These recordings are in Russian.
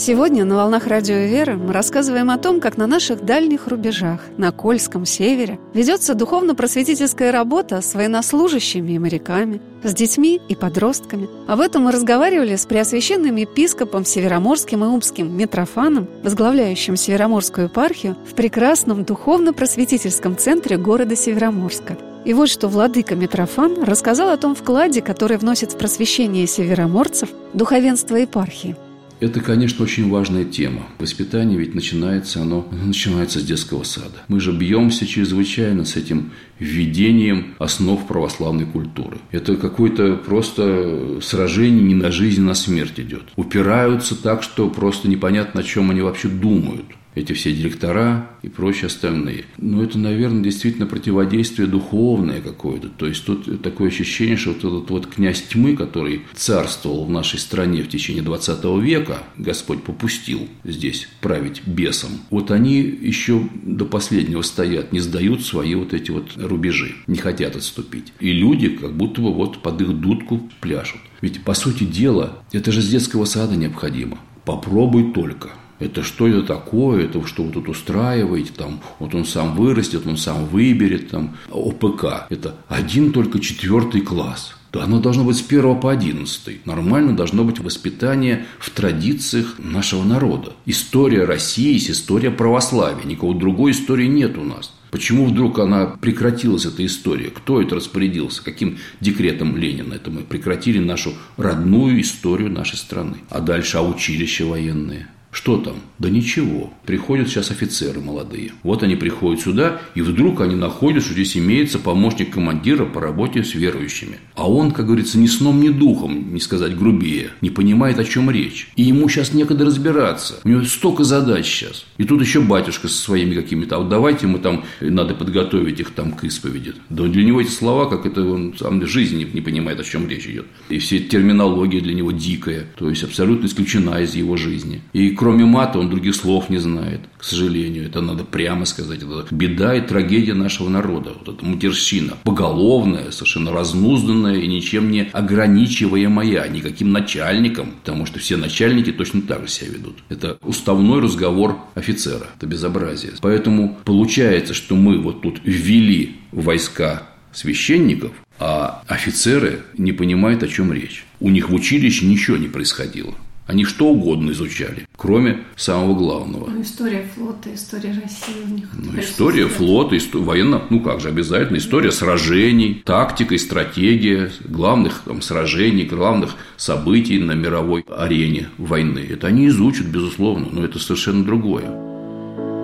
Сегодня на «Волнах Радио Веры» мы рассказываем о том, как на наших дальних рубежах, на Кольском севере, ведется духовно-просветительская работа с военнослужащими и моряками, с детьми и подростками. Об этом мы разговаривали с преосвященным епископом Североморским и Умским Митрофаном, возглавляющим Североморскую епархию в прекрасном духовно-просветительском центре города Североморска. И вот что владыка Митрофан рассказал о том вкладе, который вносит в просвещение североморцев духовенство епархии – это, конечно, очень важная тема. Воспитание ведь начинается, оно начинается с детского сада. Мы же бьемся чрезвычайно с этим введением основ православной культуры. Это какое-то просто сражение не на жизнь, а на смерть идет. Упираются так, что просто непонятно, о чем они вообще думают эти все директора и прочие остальные. Но это, наверное, действительно противодействие духовное какое-то. То есть тут такое ощущение, что вот этот вот князь тьмы, который царствовал в нашей стране в течение 20 века, Господь попустил здесь править бесом, вот они еще до последнего стоят, не сдают свои вот эти вот рубежи, не хотят отступить. И люди как будто бы вот под их дудку пляшут. Ведь, по сути дела, это же с детского сада необходимо. Попробуй только это что это такое, это что вы тут устраиваете, там, вот он сам вырастет, он сам выберет, там, ОПК. Это один только четвертый класс. Да оно должно быть с 1 по 11. Нормально должно быть воспитание в традициях нашего народа. История России есть история православия. Никакой другой истории нет у нас. Почему вдруг она прекратилась, эта история? Кто это распорядился? Каким декретом Ленина это мы прекратили нашу родную историю нашей страны? А дальше, а училища военные? Что там? Да ничего. Приходят сейчас офицеры молодые. Вот они приходят сюда, и вдруг они находят, что здесь имеется помощник командира по работе с верующими. А он, как говорится, ни сном, ни духом, не сказать грубее, не понимает, о чем речь. И ему сейчас некогда разбираться. У него столько задач сейчас. И тут еще батюшка со своими какими-то. А вот давайте мы там, надо подготовить их там к исповеди. Да для него эти слова, как это он сам жизни не понимает, о чем речь идет. И все терминология для него дикая. То есть, абсолютно исключена из его жизни. И кроме мата он других слов не знает, к сожалению. Это надо прямо сказать. Это беда и трагедия нашего народа. Вот эта матерщина. Поголовная, совершенно разнузданная и ничем не ограничиваемая никаким начальником. Потому что все начальники точно так же себя ведут. Это уставной разговор офицера. Это безобразие. Поэтому получается, что мы вот тут ввели войска священников, а офицеры не понимают, о чем речь. У них в училище ничего не происходило. Они что угодно изучали, кроме самого главного. Ну, история флота, история России у них. Ну, история флота, история, военно, ну как же, обязательно. История сражений, тактика и стратегия главных там, сражений, главных событий на мировой арене войны. Это они изучат, безусловно, но это совершенно другое.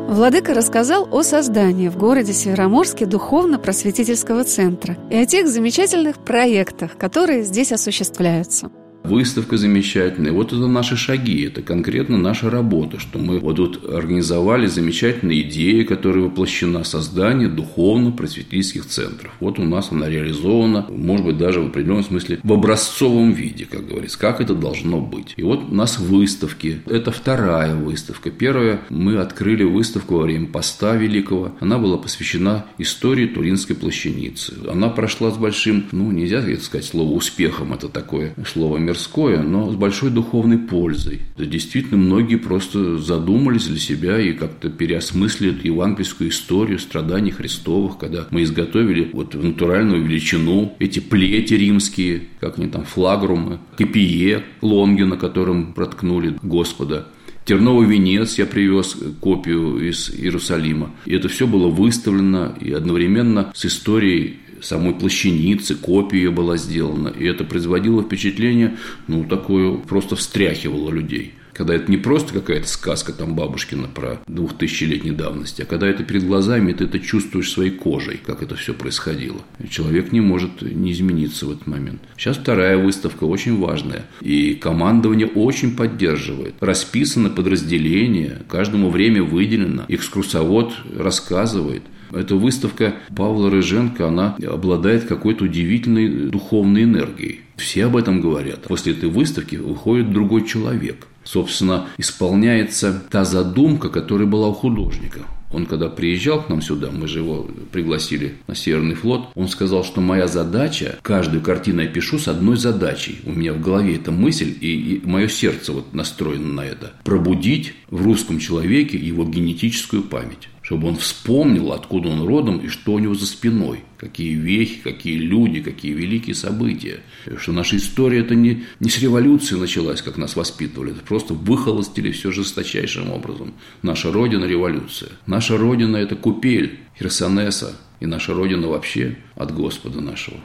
Владыка рассказал о создании в городе Североморске духовно-просветительского центра и о тех замечательных проектах, которые здесь осуществляются. Выставка замечательная. Вот это наши шаги, это конкретно наша работа, что мы вот тут организовали замечательные идеи, которая воплощена создание духовно-просветительских центров. Вот у нас она реализована, может быть, даже в определенном смысле в образцовом виде, как говорится, как это должно быть. И вот у нас выставки. Это вторая выставка. Первая мы открыли выставку во время поста Великого. Она была посвящена истории Туринской плащаницы. Она прошла с большим, ну, нельзя сказать слово успехом, это такое слово мир мирское, но с большой духовной пользой. Действительно, многие просто задумались для себя и как-то переосмыслят евангельскую историю страданий Христовых, когда мы изготовили вот в натуральную величину эти плети римские, как они там, флагрумы, копие, лонги, на котором проткнули Господа, Терновый венец я привез копию из Иерусалима. И это все было выставлено и одновременно с историей самой плащаницы, копия ее была сделана. И это производило впечатление, ну, такое, просто встряхивало людей. Когда это не просто какая-то сказка там бабушкина про двухтысячелетней давности, а когда это перед глазами, ты это чувствуешь своей кожей, как это все происходило. И человек не может не измениться в этот момент. Сейчас вторая выставка очень важная. И командование очень поддерживает. Расписано подразделение, каждому время выделено. Экскурсовод рассказывает. Эта выставка Павла Рыженко, она обладает какой-то удивительной духовной энергией. Все об этом говорят. После этой выставки выходит другой человек. Собственно, исполняется та задумка, которая была у художника. Он когда приезжал к нам сюда, мы же его пригласили на Северный флот, он сказал, что моя задача, каждую картину я пишу с одной задачей. У меня в голове эта мысль, и, и мое сердце вот настроено на это. Пробудить в русском человеке его генетическую память чтобы он вспомнил, откуда он родом и что у него за спиной, какие вехи, какие люди, какие великие события. Что наша история это не, не с революции началась, как нас воспитывали, это просто выхолостили все жесточайшим образом. Наша Родина – революция. Наша Родина – это купель Херсонеса, и наша Родина вообще от Господа нашего.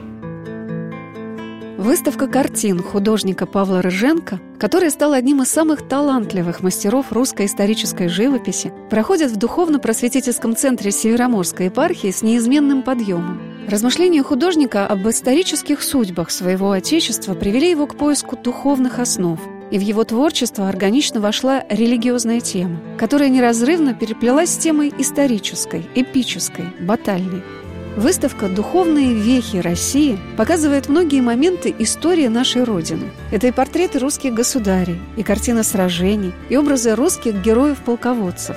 Выставка картин художника Павла Рыженко, который стал одним из самых талантливых мастеров русской исторической живописи, проходит в духовно-просветительском центре Североморской епархии с неизменным подъемом. Размышления художника об исторических судьбах своего отечества привели его к поиску духовных основ, и в его творчество органично вошла религиозная тема, которая неразрывно переплелась с темой исторической, эпической, батальной. Выставка «Духовные вехи России» показывает многие моменты истории нашей Родины. Это и портреты русских государей, и картина сражений, и образы русских героев-полководцев.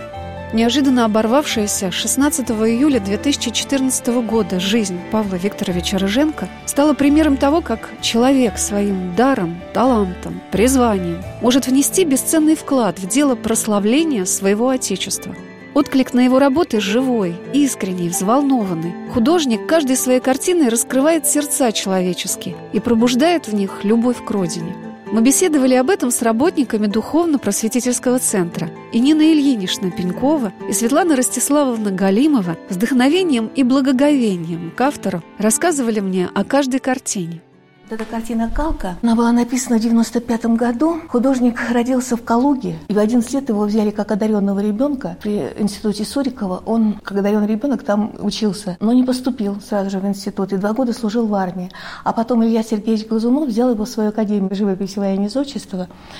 Неожиданно оборвавшаяся 16 июля 2014 года жизнь Павла Викторовича Рыженко стала примером того, как человек своим даром, талантом, призванием может внести бесценный вклад в дело прославления своего Отечества – Отклик на его работы живой, искренний, взволнованный. Художник каждой своей картиной раскрывает сердца человеческие и пробуждает в них любовь к родине. Мы беседовали об этом с работниками Духовно-просветительского центра. И Нина Ильинична Пенькова, и Светлана Ростиславовна Галимова с вдохновением и благоговением к автору рассказывали мне о каждой картине. Эта картина «Калка», она была написана в 95 году. Художник родился в Калуге, и в 11 лет его взяли как одаренного ребенка при институте Сурикова. Он, как одаренный ребенок, там учился, но не поступил сразу же в институт, и два года служил в армии. А потом Илья Сергеевич Глазунов взял его в свою академию живописи военного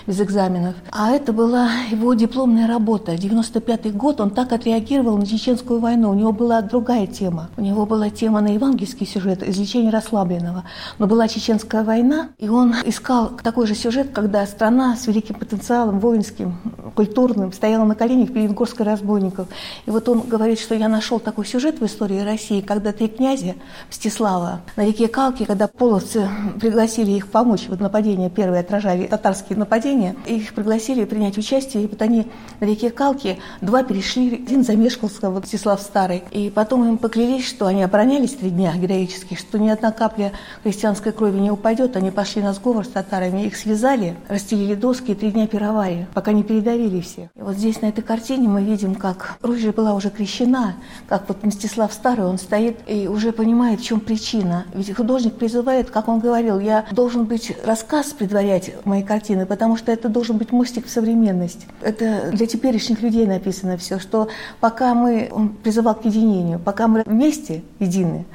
без экзаменов. А это была его дипломная работа. 95 год он так отреагировал на чеченскую войну. У него была другая тема. У него была тема на евангельский сюжет, излечение расслабленного. Но была чеченская Чеченская война, и он искал такой же сюжет, когда страна с великим потенциалом воинским, культурным стояла на коленях перед горской разбойников. И вот он говорит, что я нашел такой сюжет в истории России, когда три князя Мстислава на реке Калки, когда половцы пригласили их помочь, вот нападение первое отражали татарские нападения, их пригласили принять участие, и вот они на реке Калки два перешли, один замешкался, вот Мстислав Старый, и потом им поклялись, что они оборонялись три дня героически, что ни одна капля христианской крови не упадет, они пошли на сговор с татарами, их связали, расстелили доски и три дня пировали, пока не передавили все. И вот здесь на этой картине мы видим, как Русь же была уже крещена, как вот Мстислав Старый, он стоит и уже понимает, в чем причина. Ведь художник призывает, как он говорил, я должен быть рассказ предварять моей картины, потому что это должен быть мостик в современность. Это для теперешних людей написано все, что пока мы, он призывал к единению, пока мы вместе едины,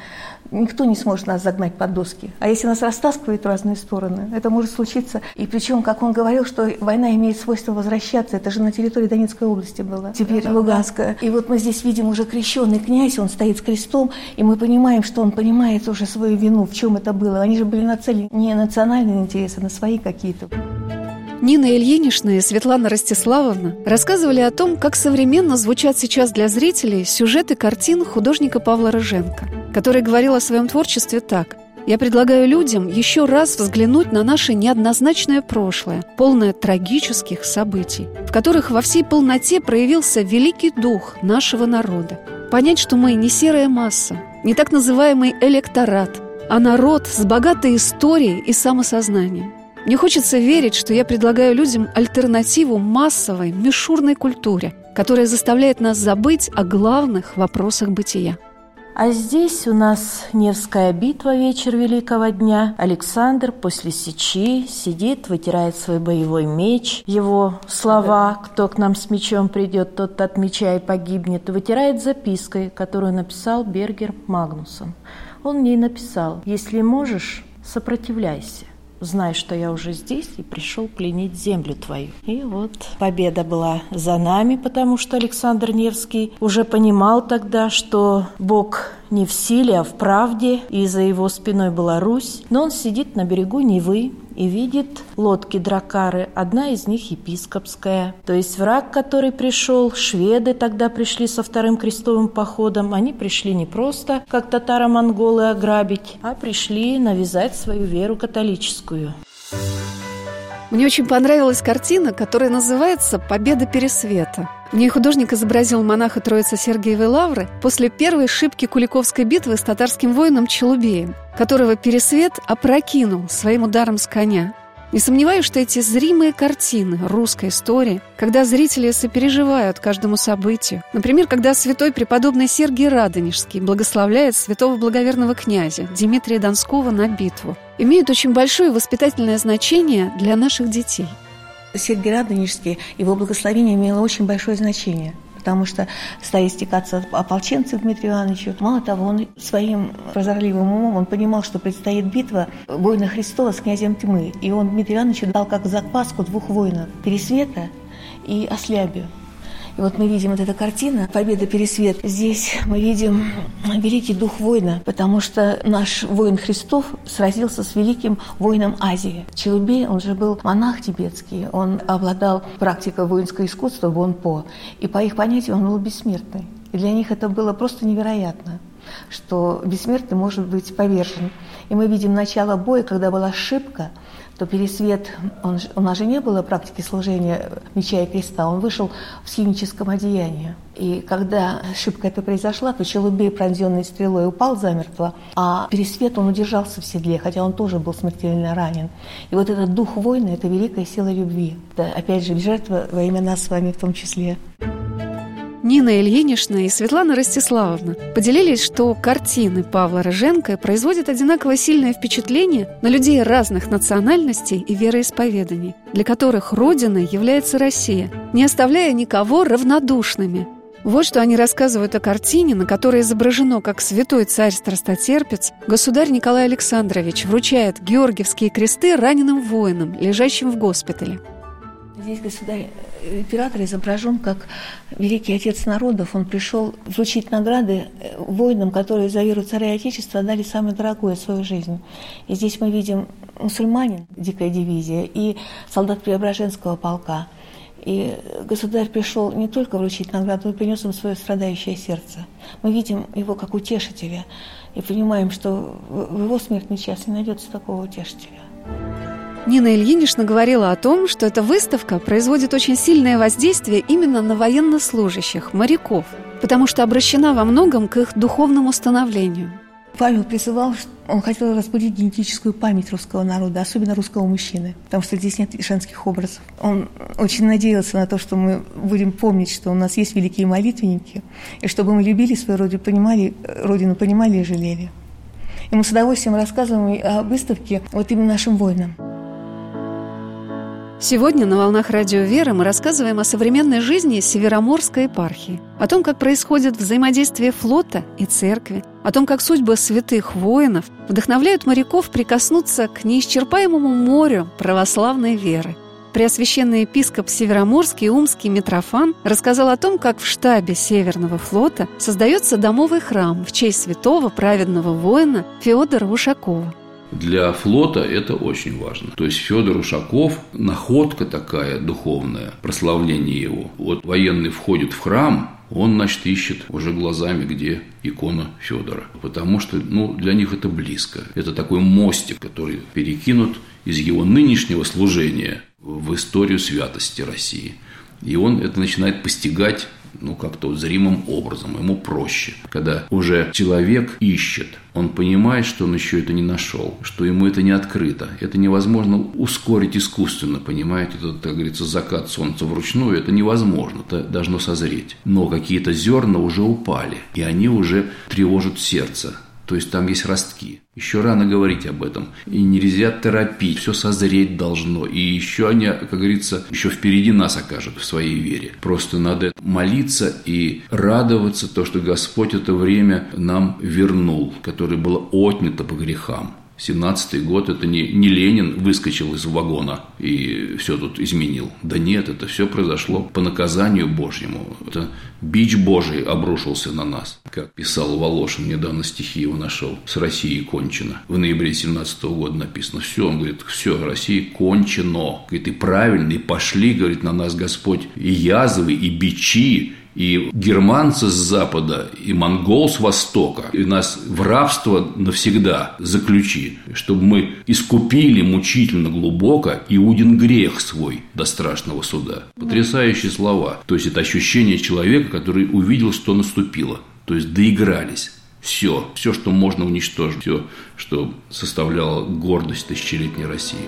никто не сможет нас загнать под доски. А если нас растаскивают в разные стороны, это может случиться. И причем, как он говорил, что война имеет свойство возвращаться. Это же на территории Донецкой области было, теперь да, Луганская. И вот мы здесь видим уже крещенный князь, он стоит с крестом, и мы понимаем, что он понимает уже свою вину, в чем это было. Они же были нацелены не национальные интересы, а на свои какие-то. Нина Ильинична и Светлана Ростиславовна рассказывали о том, как современно звучат сейчас для зрителей сюжеты картин художника Павла Рыженко, который говорил о своем творчестве так я предлагаю людям еще раз взглянуть на наше неоднозначное прошлое, полное трагических событий, в которых во всей полноте проявился великий дух нашего народа. Понять, что мы не серая масса, не так называемый электорат, а народ с богатой историей и самосознанием. Мне хочется верить, что я предлагаю людям альтернативу массовой, мишурной культуре, которая заставляет нас забыть о главных вопросах бытия. А здесь у нас Невская битва, вечер Великого дня. Александр после сечи сидит, вытирает свой боевой меч. Его слова «Кто к нам с мечом придет, тот от меча и погибнет» вытирает запиской, которую написал Бергер Магнусон. Он в ней написал «Если можешь, сопротивляйся» знай, что я уже здесь и пришел пленить землю твою. И вот победа была за нами, потому что Александр Невский уже понимал тогда, что Бог не в силе, а в правде, и за его спиной была Русь, но он сидит на берегу Невы и видит лодки дракары, одна из них епископская. То есть враг, который пришел, шведы тогда пришли со вторым крестовым походом, они пришли не просто, как татаро-монголы, ограбить, а пришли навязать свою веру католическую. Мне очень понравилась картина, которая называется «Победа Пересвета». В ней художник изобразил монаха Троицы Сергиевой Лавры после первой шибки Куликовской битвы с татарским воином Челубеем, которого Пересвет опрокинул своим ударом с коня. Не сомневаюсь, что эти зримые картины русской истории, когда зрители сопереживают каждому событию, например, когда святой преподобный Сергий Радонежский благословляет святого благоверного князя Дмитрия Донского на битву, имеют очень большое воспитательное значение для наших детей. Сергий Радонежский, его благословение имело очень большое значение – потому что стали стекаться ополченцы к Дмитрию Ивановичу. Мало того, он своим прозорливым умом, он понимал, что предстоит битва воина Христова с князем тьмы. И он Дмитрию Ивановичу дал как закваску двух воинов – Пересвета и Ослябию. И вот мы видим вот эта картина «Победа Пересвет». Здесь мы видим великий дух воина, потому что наш воин Христов сразился с великим воином Азии. Челубей, он же был монах тибетский, он обладал практикой воинского искусства Бонпо, и по их понятию он был бессмертный. И для них это было просто невероятно что бессмертный может быть повержен. И мы видим начало боя, когда была ошибка, то Пересвет, он, у нас же не было практики служения меча и креста, он вышел в схимическом одеянии. И когда ошибка эта произошла, то Челубей, пронзенный стрелой, упал замертво, а Пересвет, он удержался в седле, хотя он тоже был смертельно ранен. И вот этот дух войны – это великая сила любви. Это, опять же, жертва во имя нас с вами в том числе. Нина Ильинична и Светлана Ростиславовна поделились, что картины Павла Рыженко производят одинаково сильное впечатление на людей разных национальностей и вероисповеданий, для которых Родиной является Россия, не оставляя никого равнодушными. Вот что они рассказывают о картине, на которой изображено, как святой царь-страстотерпец, государь Николай Александрович вручает георгиевские кресты раненым воинам, лежащим в госпитале. Здесь государь, император изображен как великий отец народов. Он пришел вручить награды э, воинам, которые за веру царя и отечества отдали самое дорогое свою жизнь. И здесь мы видим мусульманин, дикая дивизия, и солдат Преображенского полка. И государь пришел не только вручить награду, но принес им свое страдающее сердце. Мы видим его как утешителя и понимаем, что в его смертный час не найдется такого утешителя. Нина Ильинична говорила о том, что эта выставка производит очень сильное воздействие именно на военнослужащих, моряков, потому что обращена во многом к их духовному становлению. Павел призывал, он хотел разбудить генетическую память русского народа, особенно русского мужчины, потому что здесь нет женских образов. Он очень надеялся на то, что мы будем помнить, что у нас есть великие молитвенники, и чтобы мы любили свою родину, понимали, родину понимали и жалели. И мы с удовольствием рассказываем о выставке вот именно нашим воинам. Сегодня на «Волнах Радио Вера» мы рассказываем о современной жизни Североморской епархии, о том, как происходит взаимодействие флота и церкви, о том, как судьбы святых воинов вдохновляют моряков прикоснуться к неисчерпаемому морю православной веры. Преосвященный епископ Североморский и Умский Митрофан рассказал о том, как в штабе Северного флота создается домовый храм в честь святого праведного воина Феодора Ушакова. Для флота это очень важно. То есть Федор Ушаков – находка такая духовная, прославление его. Вот военный входит в храм, он, значит, ищет уже глазами, где икона Федора. Потому что ну, для них это близко. Это такой мостик, который перекинут из его нынешнего служения в историю святости России. И он это начинает постигать ну, как-то зримым образом, ему проще. Когда уже человек ищет, он понимает, что он еще это не нашел, что ему это не открыто. Это невозможно ускорить искусственно, понимаете? Это, как говорится, закат солнца вручную, это невозможно, это должно созреть. Но какие-то зерна уже упали, и они уже тревожат сердце. То есть там есть ростки. Еще рано говорить об этом. И нельзя торопить. Все созреть должно. И еще они, как говорится, еще впереди нас окажут в своей вере. Просто надо молиться и радоваться то, что Господь это время нам вернул, которое было отнято по грехам. 17-й год – это не, не Ленин выскочил из вагона и все тут изменил. Да нет, это все произошло по наказанию Божьему. Это бич Божий обрушился на нас. Как писал Волошин, недавно стихи его нашел, «С Россией кончено». В ноябре 17 -го года написано. Все, он говорит, все, Россия кончено. Говорит, и правильно, и пошли, говорит, на нас Господь и язвы, и бичи, и германцы с запада, и монгол с востока, и нас в рабство навсегда заключи, чтобы мы искупили мучительно глубоко Иудин грех свой до страшного суда. Потрясающие слова. То есть, это ощущение человека, который увидел, что наступило. То есть, доигрались. Все, все, что можно уничтожить, все, что составляло гордость тысячелетней России.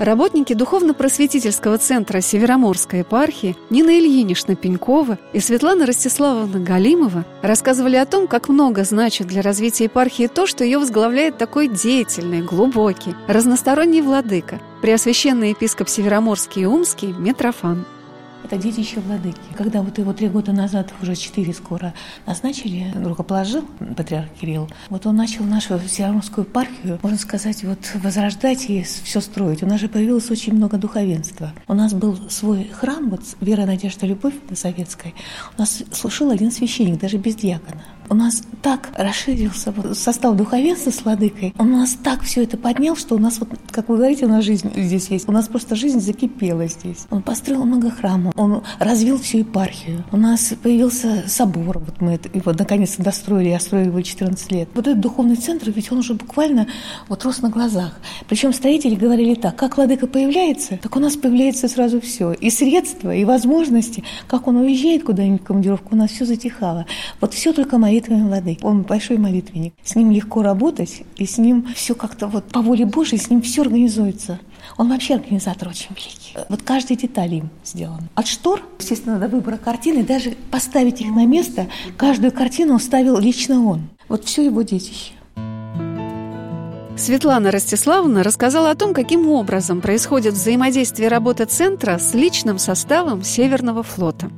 Работники Духовно-просветительского центра Североморской епархии Нина Ильинична Пенькова и Светлана Ростиславовна Галимова рассказывали о том, как много значит для развития епархии то, что ее возглавляет такой деятельный, глубокий, разносторонний владыка, преосвященный епископ Североморский и Умский Митрофан – это детище владыки. Когда вот его три года назад, уже четыре скоро, назначили, рукоположил патриарх Кирилл, вот он начал нашу Североморскую епархию, можно сказать, вот возрождать и все строить. У нас же появилось очень много духовенства. У нас был свой храм, вот «Вера, надежда, любовь» на советской. У нас слушал один священник, даже без диакона у нас так расширился состав духовенства с владыкой, он нас так все это поднял, что у нас, вот, как вы говорите, у нас жизнь здесь есть, у нас просто жизнь закипела здесь. Он построил много храмов, он развил всю епархию. У нас появился собор, вот мы его наконец-то достроили, я строила его 14 лет. Вот этот духовный центр, ведь он уже буквально вот рос на глазах. Причем строители говорили так, как владыка появляется, так у нас появляется сразу все. И средства, и возможности, как он уезжает куда-нибудь в командировку, у нас все затихало. Вот все только мои молитвами владыки. Он большой молитвенник. С ним легко работать, и с ним все как-то вот по воле Божьей, с ним все организуется. Он вообще организатор очень великий. Вот каждая деталь им сделана. От штор, естественно, до выбора картины, даже поставить их на место, каждую картину ставил лично он. Вот все его детище. Светлана Ростиславовна рассказала о том, каким образом происходит взаимодействие работы центра с личным составом Северного флота.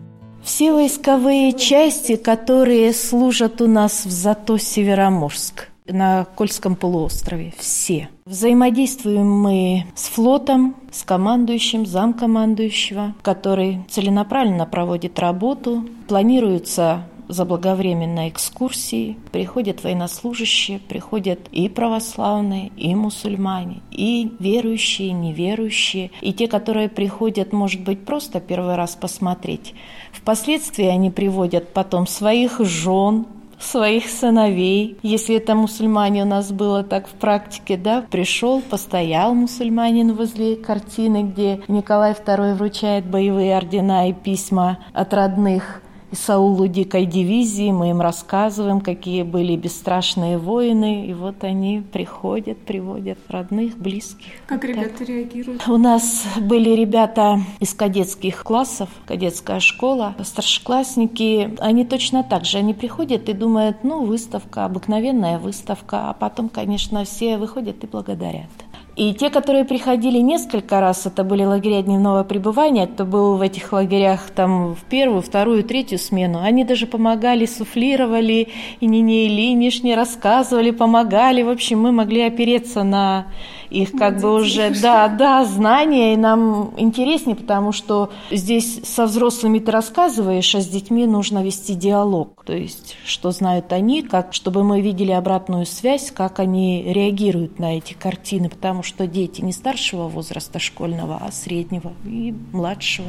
Все войсковые части, которые служат у нас в ЗАТО Североморск на Кольском полуострове, все. Взаимодействуем мы с флотом, с командующим, замкомандующего, который целенаправленно проводит работу. Планируются заблаговременной экскурсии. Приходят военнослужащие, приходят и православные, и мусульмане, и верующие, и неверующие, и те, которые приходят, может быть, просто первый раз посмотреть. Впоследствии они приводят потом своих жен, своих сыновей. Если это мусульмане у нас было так в практике, да, пришел, постоял мусульманин возле картины, где Николай II вручает боевые ордена и письма от родных Саулу дикой дивизии, мы им рассказываем, какие были бесстрашные воины, и вот они приходят, приводят родных, близких. Как ребята реагируют? У нас были ребята из кадетских классов, кадетская школа, старшеклассники, они точно так же, они приходят и думают, ну, выставка, обыкновенная выставка, а потом, конечно, все выходят и благодарят. И те, которые приходили несколько раз, это были лагеря дневного пребывания, кто был в этих лагерях там в первую, вторую, третью смену, они даже помогали, суфлировали, и не не лишние рассказывали, помогали. В общем, мы могли опереться на их как бы уже, да, да, знания, и нам интереснее, потому что здесь со взрослыми ты рассказываешь, а с детьми нужно вести диалог, то есть что знают они, как, чтобы мы видели обратную связь, как они реагируют на эти картины, потому что дети не старшего возраста школьного, а среднего и младшего.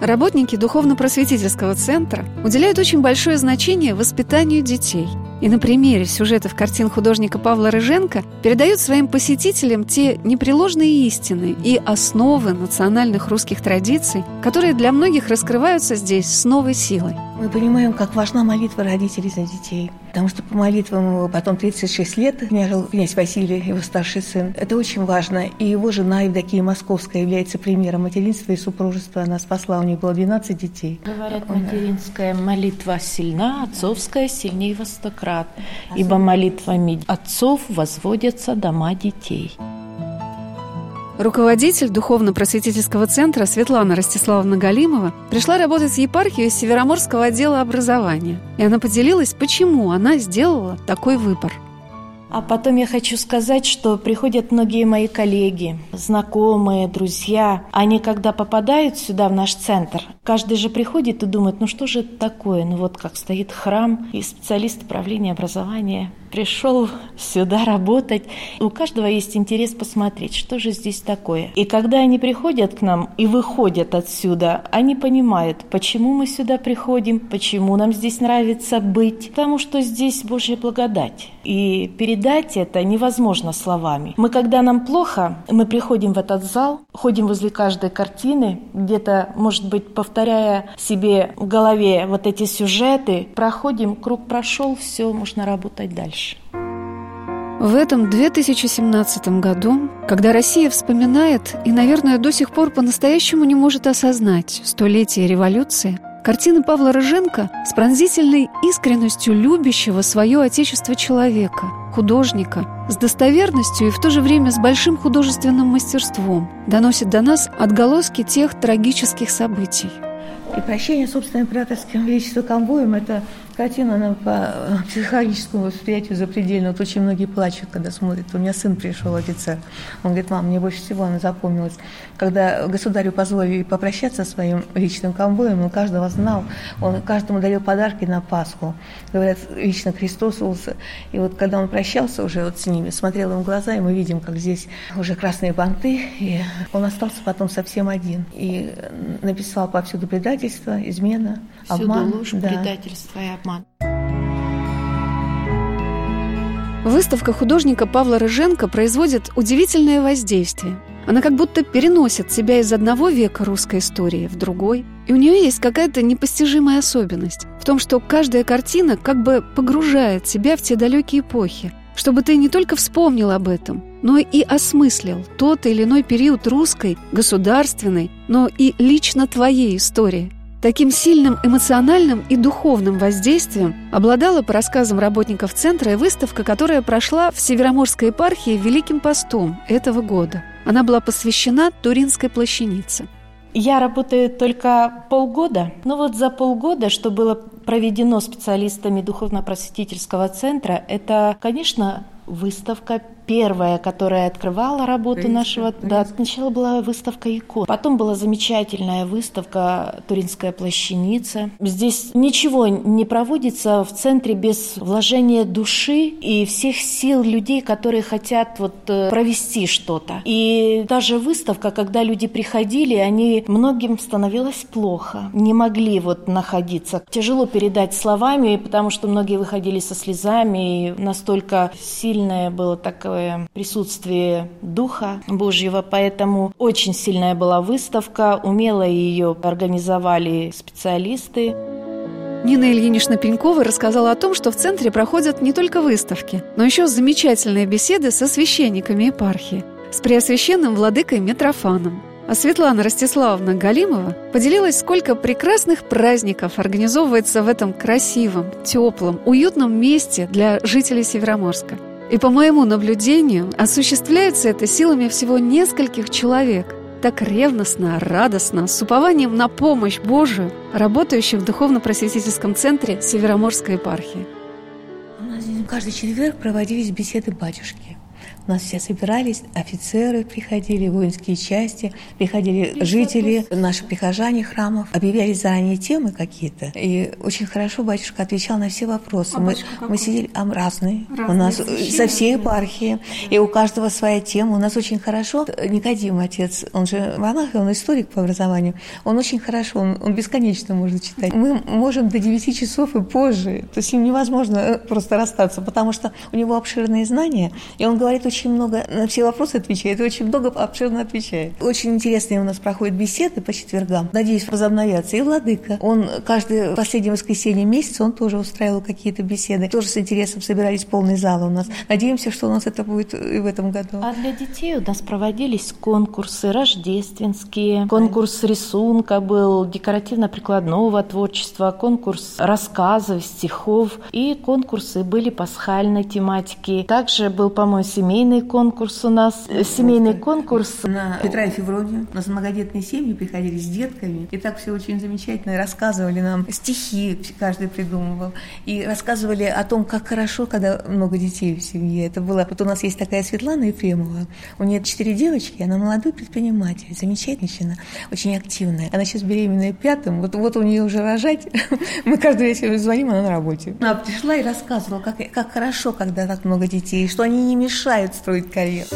Работники духовно-просветительского центра уделяют очень большое значение воспитанию детей – и на примере сюжетов картин художника Павла Рыженко передают своим посетителям те непреложные истины и основы национальных русских традиций, которые для многих раскрываются здесь с новой силой. Мы понимаем, как важна молитва родителей за детей. Потому что по молитвам потом 36 лет княжил князь Василий, его старший сын. Это очень важно. И его жена Евдокия Московская является примером материнства и супружества. Она спасла, у них было 12 детей. Говорят, материнская молитва сильна, отцовская сильнее во крат, ибо молитвами отцов возводятся дома детей. Руководитель духовно-просветительского центра Светлана Ростиславовна Галимова пришла работать в епархию Североморского отдела образования. И она поделилась, почему она сделала такой выбор. А потом я хочу сказать, что приходят многие мои коллеги, знакомые, друзья. Они, когда попадают сюда, в наш центр, каждый же приходит и думает, ну что же это такое? Ну вот как стоит храм, и специалист управления образования пришел сюда работать. У каждого есть интерес посмотреть, что же здесь такое. И когда они приходят к нам и выходят отсюда, они понимают, почему мы сюда приходим, почему нам здесь нравится быть. Потому что здесь Божья благодать. И передать это невозможно словами. Мы, когда нам плохо, мы приходим в этот зал, ходим возле каждой картины, где-то, может быть, повторяя себе в голове вот эти сюжеты, проходим, круг прошел, все, можно работать дальше. В этом 2017 году, когда Россия вспоминает и, наверное, до сих пор по-настоящему не может осознать столетие революции, картины Павла Рыженко с пронзительной искренностью любящего свое отечество человека, художника, с достоверностью и в то же время с большим художественным мастерством доносит до нас отголоски тех трагических событий. И прощение, собственно, императорским величеством конвоем – это Картина она по психологическому восприятию запредельна. Вот очень многие плачут, когда смотрят. У меня сын пришел, офицер. Он говорит, мам, мне больше всего она запомнилась. Когда государю позволили попрощаться со своим личным конвоем, он каждого знал. Он каждому дарил подарки на Пасху. Говорят, лично Христос. И вот когда он прощался уже вот с ними, смотрел им в глаза, и мы видим, как здесь уже красные банты, и он остался потом совсем один. И написал повсюду предательство, измена, Всюду обман. ложь, да. предательство и обман. Роман. Выставка художника Павла Рыженко производит удивительное воздействие. Она как будто переносит себя из одного века русской истории в другой. И у нее есть какая-то непостижимая особенность в том, что каждая картина как бы погружает себя в те далекие эпохи, чтобы ты не только вспомнил об этом, но и осмыслил тот или иной период русской, государственной, но и лично твоей истории – Таким сильным эмоциональным и духовным воздействием обладала, по рассказам работников центра, и выставка, которая прошла в Североморской епархии Великим постом этого года. Она была посвящена Туринской плащанице. Я работаю только полгода, но вот за полгода, что было проведено специалистами духовно-просветительского центра, это, конечно, выставка первая, которая открывала работу Туринская, нашего... Туринская. Да, сначала была выставка икон. Потом была замечательная выставка «Туринская плащаница». Здесь ничего не проводится в центре без вложения души и всех сил людей, которые хотят вот э, провести что-то. И даже выставка, когда люди приходили, они многим становилось плохо, не могли вот находиться. Тяжело передать словами, потому что многие выходили со слезами, и настолько сильное было такое такое присутствие Духа Божьего, поэтому очень сильная была выставка, умело ее организовали специалисты. Нина Ильинична Пенькова рассказала о том, что в центре проходят не только выставки, но еще замечательные беседы со священниками епархии, с преосвященным владыкой Митрофаном. А Светлана Ростиславовна Галимова поделилась, сколько прекрасных праздников организовывается в этом красивом, теплом, уютном месте для жителей Североморска – и по моему наблюдению, осуществляется это силами всего нескольких человек, так ревностно, радостно, с упованием на помощь Божию, работающих в духовно-просветительском центре Североморской епархии. У нас здесь каждый четверг проводились беседы батюшки. У нас все собирались, офицеры приходили, воинские части, приходили жители, наши прихожане храмов, объявлялись заранее темы какие-то. И очень хорошо батюшка отвечал на все вопросы. А мы, мы сидели, а, разные. разные. У нас священные. со всей епархии. И у каждого своя тема. У нас очень хорошо. Никодим, отец, он же монах, он историк по образованию. Он очень хорошо, он, он бесконечно может читать. Мы можем до 9 часов и позже. То есть с ним невозможно э, просто расстаться, потому что у него обширные знания, и он говорит очень много, на все вопросы отвечает, очень много обширно отвечает. Очень интересные у нас проходят беседы по четвергам. Надеюсь, возобновятся. И Владыка, он каждое последнее воскресенье месяца, он тоже устраивал какие-то беседы. Тоже с интересом собирались полный зал у нас. Надеемся, что у нас это будет и в этом году. А для детей у нас проводились конкурсы рождественские, конкурс рисунка был, декоративно-прикладного творчества, конкурс рассказов, стихов и конкурсы были пасхальной тематики. Также был, по-моему, семейный семейный конкурс у нас, семейный конкурс. На Петра и Февронию у нас многодетные семьи приходили с детками, и так все очень замечательно рассказывали нам стихи, каждый придумывал, и рассказывали о том, как хорошо, когда много детей в семье. Это было... Вот у нас есть такая Светлана Ефремова, у нее четыре девочки, она молодой предприниматель, замечательная, очень активная. Она сейчас беременная пятым, вот, вот у нее уже рожать. Мы каждый вечер звоним, она на работе. Она пришла и рассказывала, как, как хорошо, когда так много детей, что они не мешают строить карьеру.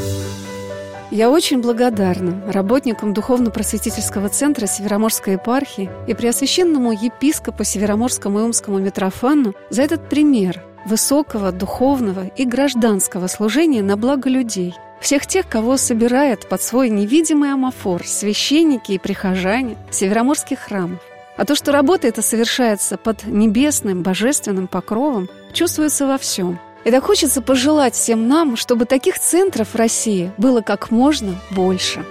Я очень благодарна работникам Духовно-просветительского центра Североморской епархии и Преосвященному епископу Североморскому и Умскому Митрофану за этот пример высокого духовного и гражданского служения на благо людей, всех тех, кого собирает под свой невидимый амофор священники и прихожане североморских храмов. А то, что работа эта совершается под небесным, божественным покровом, чувствуется во всем. И так хочется пожелать всем нам, чтобы таких центров в России было как можно больше.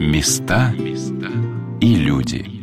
Места и люди.